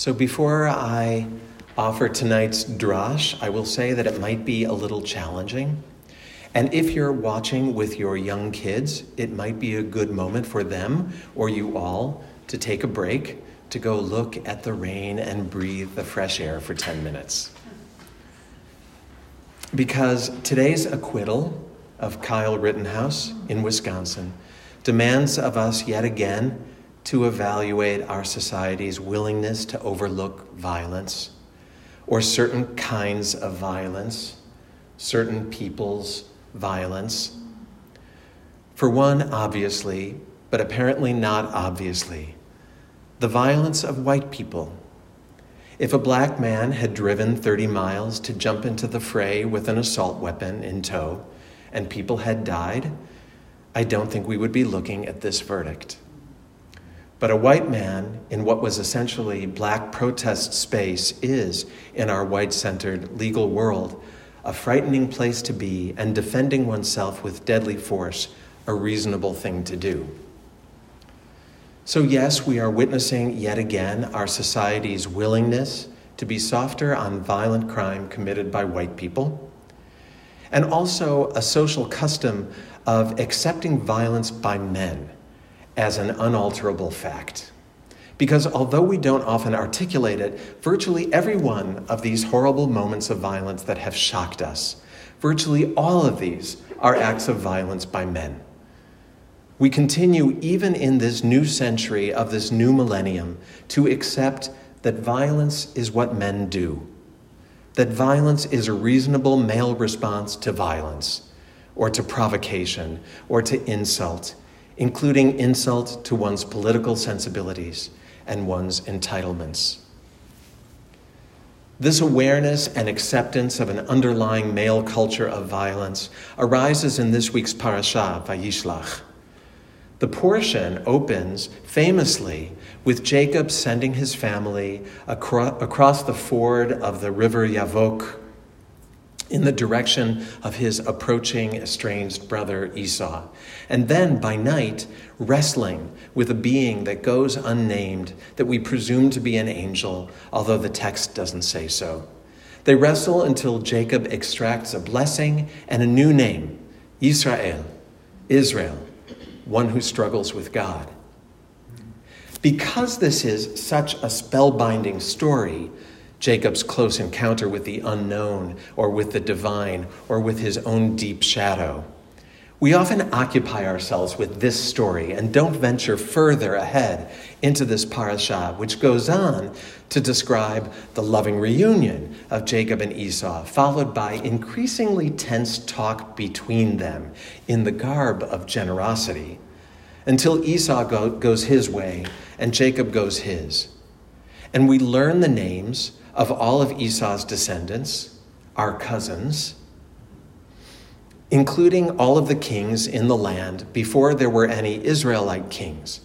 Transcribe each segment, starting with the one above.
So before I offer tonight's drash, I will say that it might be a little challenging. And if you're watching with your young kids, it might be a good moment for them or you all to take a break, to go look at the rain and breathe the fresh air for 10 minutes. Because today's acquittal of Kyle Rittenhouse in Wisconsin demands of us yet again to evaluate our society's willingness to overlook violence or certain kinds of violence, certain people's violence. For one, obviously, but apparently not obviously, the violence of white people. If a black man had driven 30 miles to jump into the fray with an assault weapon in tow and people had died, I don't think we would be looking at this verdict. But a white man in what was essentially black protest space is, in our white centered legal world, a frightening place to be, and defending oneself with deadly force a reasonable thing to do. So, yes, we are witnessing yet again our society's willingness to be softer on violent crime committed by white people, and also a social custom of accepting violence by men as an unalterable fact. Because although we don't often articulate it, virtually every one of these horrible moments of violence that have shocked us, virtually all of these are acts of violence by men. We continue, even in this new century of this new millennium, to accept that violence is what men do, that violence is a reasonable male response to violence, or to provocation, or to insult, including insult to one's political sensibilities and one's entitlements. This awareness and acceptance of an underlying male culture of violence arises in this week's parashah, Vayishlach. The portion opens famously with Jacob sending his family across the ford of the river Yavok in the direction of his approaching estranged brother Esau, and then by night wrestling with a being that goes unnamed, that we presume to be an angel, although the text doesn't say so. They wrestle until Jacob extracts a blessing and a new name Israel, Israel, one who struggles with God. Because this is such a spellbinding story, Jacob's close encounter with the unknown or with the divine or with his own deep shadow. We often occupy ourselves with this story and don't venture further ahead into this parashah, which goes on to describe the loving reunion of Jacob and Esau, followed by increasingly tense talk between them in the garb of generosity, until Esau go, goes his way and Jacob goes his. And we learn the names of all of Esau's descendants, our cousins, including all of the kings in the land before there were any Israelite kings.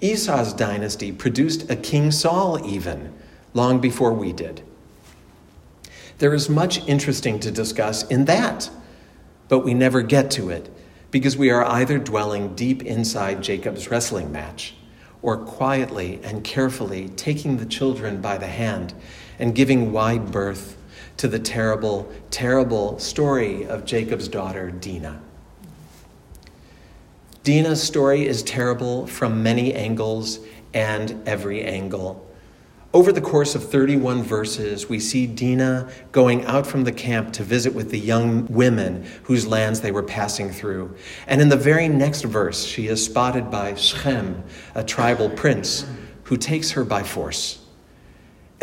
Esau's dynasty produced a King Saul, even long before we did. There is much interesting to discuss in that, but we never get to it because we are either dwelling deep inside Jacob's wrestling match or quietly and carefully taking the children by the hand and giving wide berth to the terrible, terrible story of Jacob's daughter, Dinah. Dinah's story is terrible from many angles and every angle. Over the course of 31 verses, we see Dinah going out from the camp to visit with the young women whose lands they were passing through. And in the very next verse, she is spotted by Shechem, a tribal prince, who takes her by force.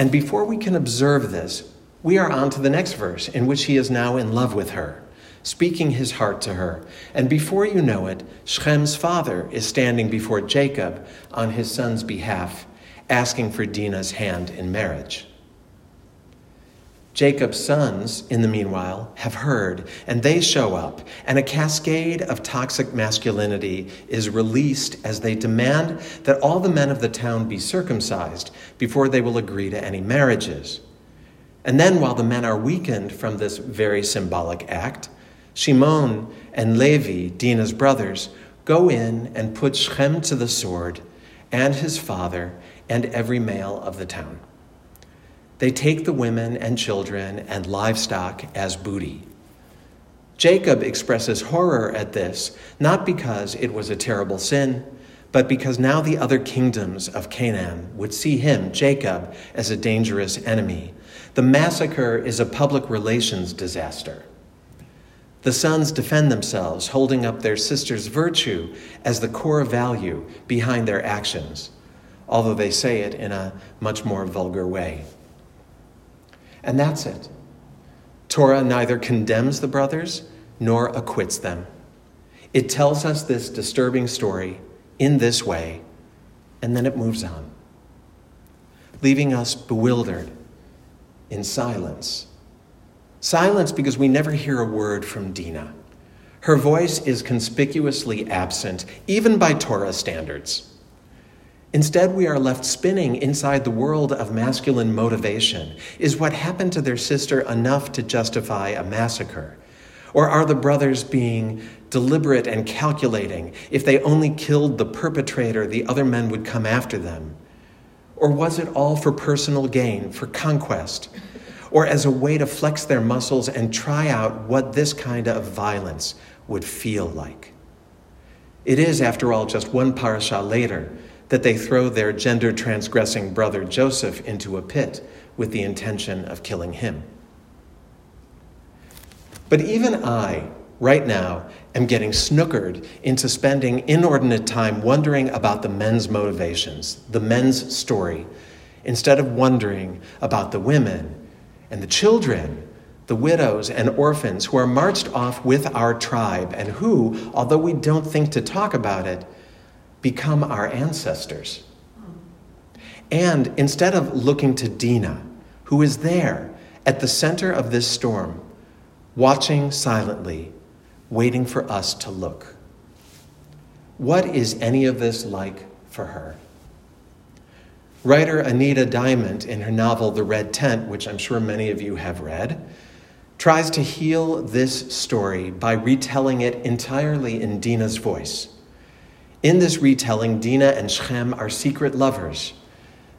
And before we can observe this, we are on to the next verse, in which he is now in love with her, speaking his heart to her. And before you know it, Shechem's father is standing before Jacob on his son's behalf, asking for Dinah's hand in marriage. Jacob's sons, in the meanwhile, have heard, and they show up, and a cascade of toxic masculinity is released as they demand that all the men of the town be circumcised before they will agree to any marriages. And then, while the men are weakened from this very symbolic act, Shimon and Levi, Dinah's brothers, go in and put Shechem to the sword, and his father, and every male of the town. They take the women and children and livestock as booty. Jacob expresses horror at this, not because it was a terrible sin, but because now the other kingdoms of Canaan would see him, Jacob, as a dangerous enemy. The massacre is a public relations disaster. The sons defend themselves, holding up their sister's virtue as the core value behind their actions, although they say it in a much more vulgar way. And that's it. Torah neither condemns the brothers nor acquits them. It tells us this disturbing story in this way, and then it moves on, leaving us bewildered in silence. Silence because we never hear a word from Dina. Her voice is conspicuously absent, even by Torah standards. Instead, we are left spinning inside the world of masculine motivation. Is what happened to their sister enough to justify a massacre? Or are the brothers being deliberate and calculating? If they only killed the perpetrator, the other men would come after them. Or was it all for personal gain, for conquest, or as a way to flex their muscles and try out what this kind of violence would feel like? It is, after all, just one parasha later that they throw their gender transgressing brother Joseph into a pit with the intention of killing him. But even I, right now, am getting snookered into spending inordinate time wondering about the men's motivations, the men's story, instead of wondering about the women and the children, the widows and orphans who are marched off with our tribe and who, although we don't think to talk about it, become our ancestors. And instead of looking to Dina, who is there at the center of this storm, watching silently, waiting for us to look. What is any of this like for her? Writer Anita Diamant, in her novel The Red Tent, which I'm sure many of you have read, tries to heal this story by retelling it entirely in Dina's voice. In this retelling, Dinah and Shechem are secret lovers.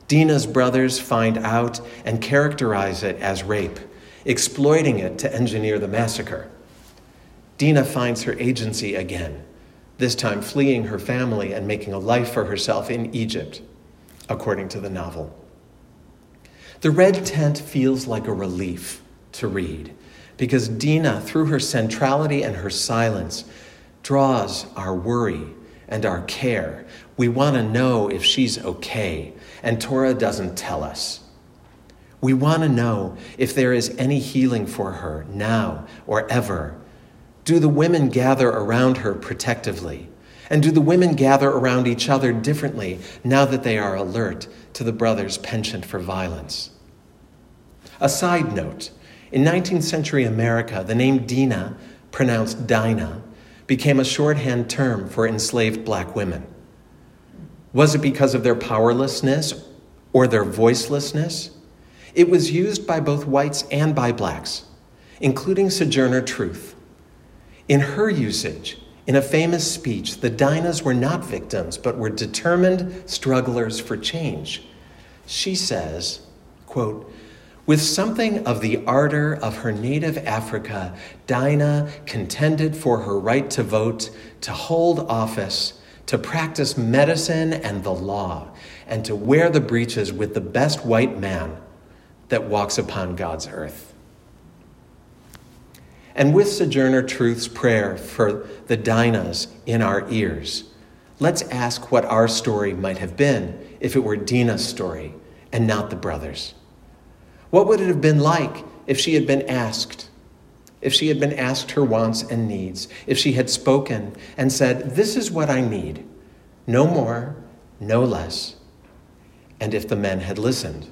Dinah's brothers find out and characterize it as rape, exploiting it to engineer the massacre. Dinah finds her agency again, this time fleeing her family and making a life for herself in Egypt, according to the novel. The red tent feels like a relief to read because Dinah, through her centrality and her silence, draws our worry and our care. We want to know if she's okay, and Torah doesn't tell us. We want to know if there is any healing for her now or ever. Do the women gather around her protectively? And do the women gather around each other differently now that they are alert to the brother's penchant for violence? A side note in 19th century America, the name Dina, pronounced Dinah, became a shorthand term for enslaved black women? Was it because of their powerlessness or their voicelessness? It was used by both whites and by blacks, including Sojourner Truth. In her usage, in a famous speech, the Dinahs were not victims, but were determined strugglers for change. She says, quote, with something of the ardor of her native Africa, Dinah contended for her right to vote, to hold office, to practice medicine and the law, and to wear the breeches with the best white man that walks upon God's earth. And with Sojourner Truth's prayer for the Dinahs in our ears, let's ask what our story might have been if it were Dinah's story and not the brothers. What would it have been like if she had been asked? If she had been asked her wants and needs, if she had spoken and said, This is what I need, no more, no less, and if the men had listened?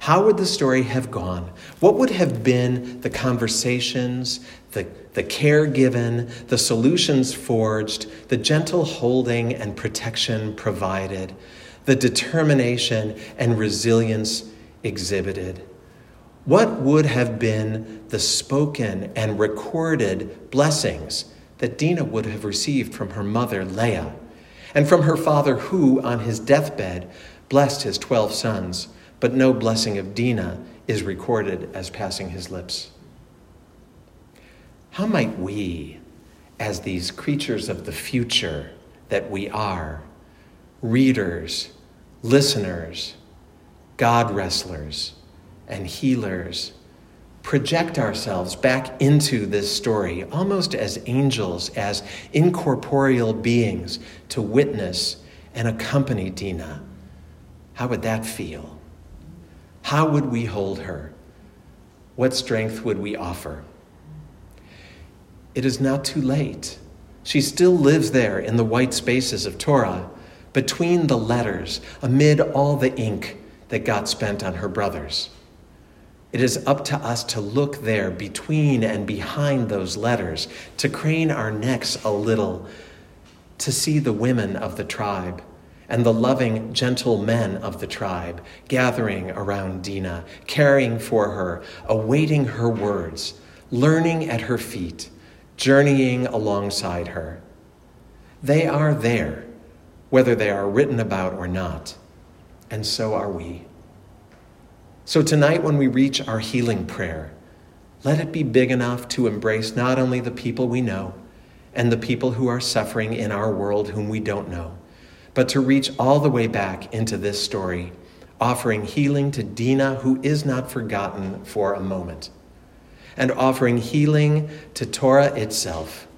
How would the story have gone? What would have been the conversations, the, the care given, the solutions forged, the gentle holding and protection provided, the determination and resilience exhibited? What would have been the spoken and recorded blessings that Dinah would have received from her mother, Leah, and from her father, who, on his deathbed, blessed his 12 sons, but no blessing of Dina is recorded as passing his lips. How might we, as these creatures of the future that we are, readers, listeners, God wrestlers, and healers, project ourselves back into this story almost as angels, as incorporeal beings to witness and accompany Dina. How would that feel? How would we hold her? What strength would we offer? It is not too late. She still lives there in the white spaces of Torah, between the letters, amid all the ink that God spent on her brothers. It is up to us to look there between and behind those letters, to crane our necks a little, to see the women of the tribe and the loving, gentle men of the tribe gathering around Dina, caring for her, awaiting her words, learning at her feet, journeying alongside her. They are there, whether they are written about or not, and so are we. So tonight, when we reach our healing prayer, let it be big enough to embrace not only the people we know and the people who are suffering in our world whom we don't know, but to reach all the way back into this story, offering healing to Dina, who is not forgotten for a moment, and offering healing to Torah itself,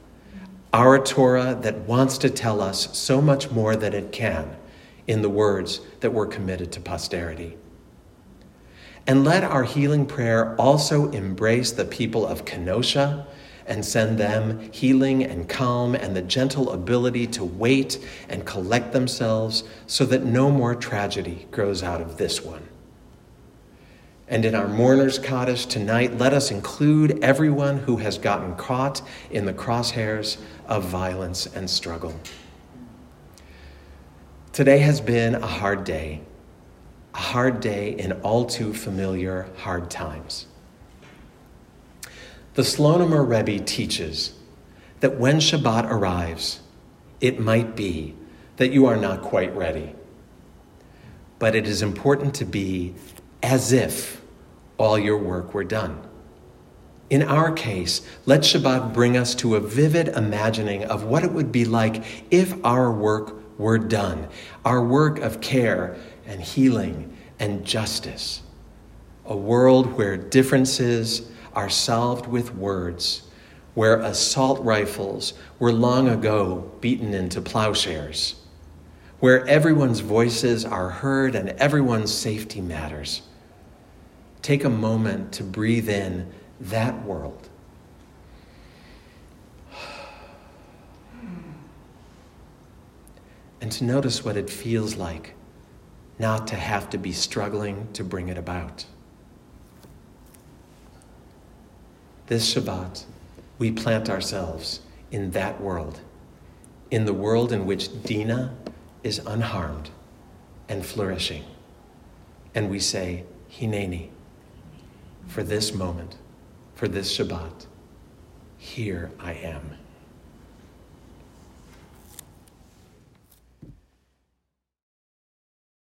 our Torah that wants to tell us so much more than it can in the words that were committed to posterity. And let our healing prayer also embrace the people of Kenosha and send them healing and calm and the gentle ability to wait and collect themselves so that no more tragedy grows out of this one. And in our mourner's kaddish tonight, let us include everyone who has gotten caught in the crosshairs of violence and struggle. Today has been a hard day a hard day in all too familiar hard times. The Slonimer Rebbe teaches that when Shabbat arrives, it might be that you are not quite ready. But it is important to be as if all your work were done. In our case, let Shabbat bring us to a vivid imagining of what it would be like if our work were done, our work of care and healing and justice. A world where differences are solved with words, where assault rifles were long ago beaten into plowshares, where everyone's voices are heard and everyone's safety matters. Take a moment to breathe in that world. And to notice what it feels like not to have to be struggling to bring it about. This Shabbat, we plant ourselves in that world, in the world in which Dina is unharmed and flourishing. And we say, Hineni, for this moment, for this Shabbat, here I am.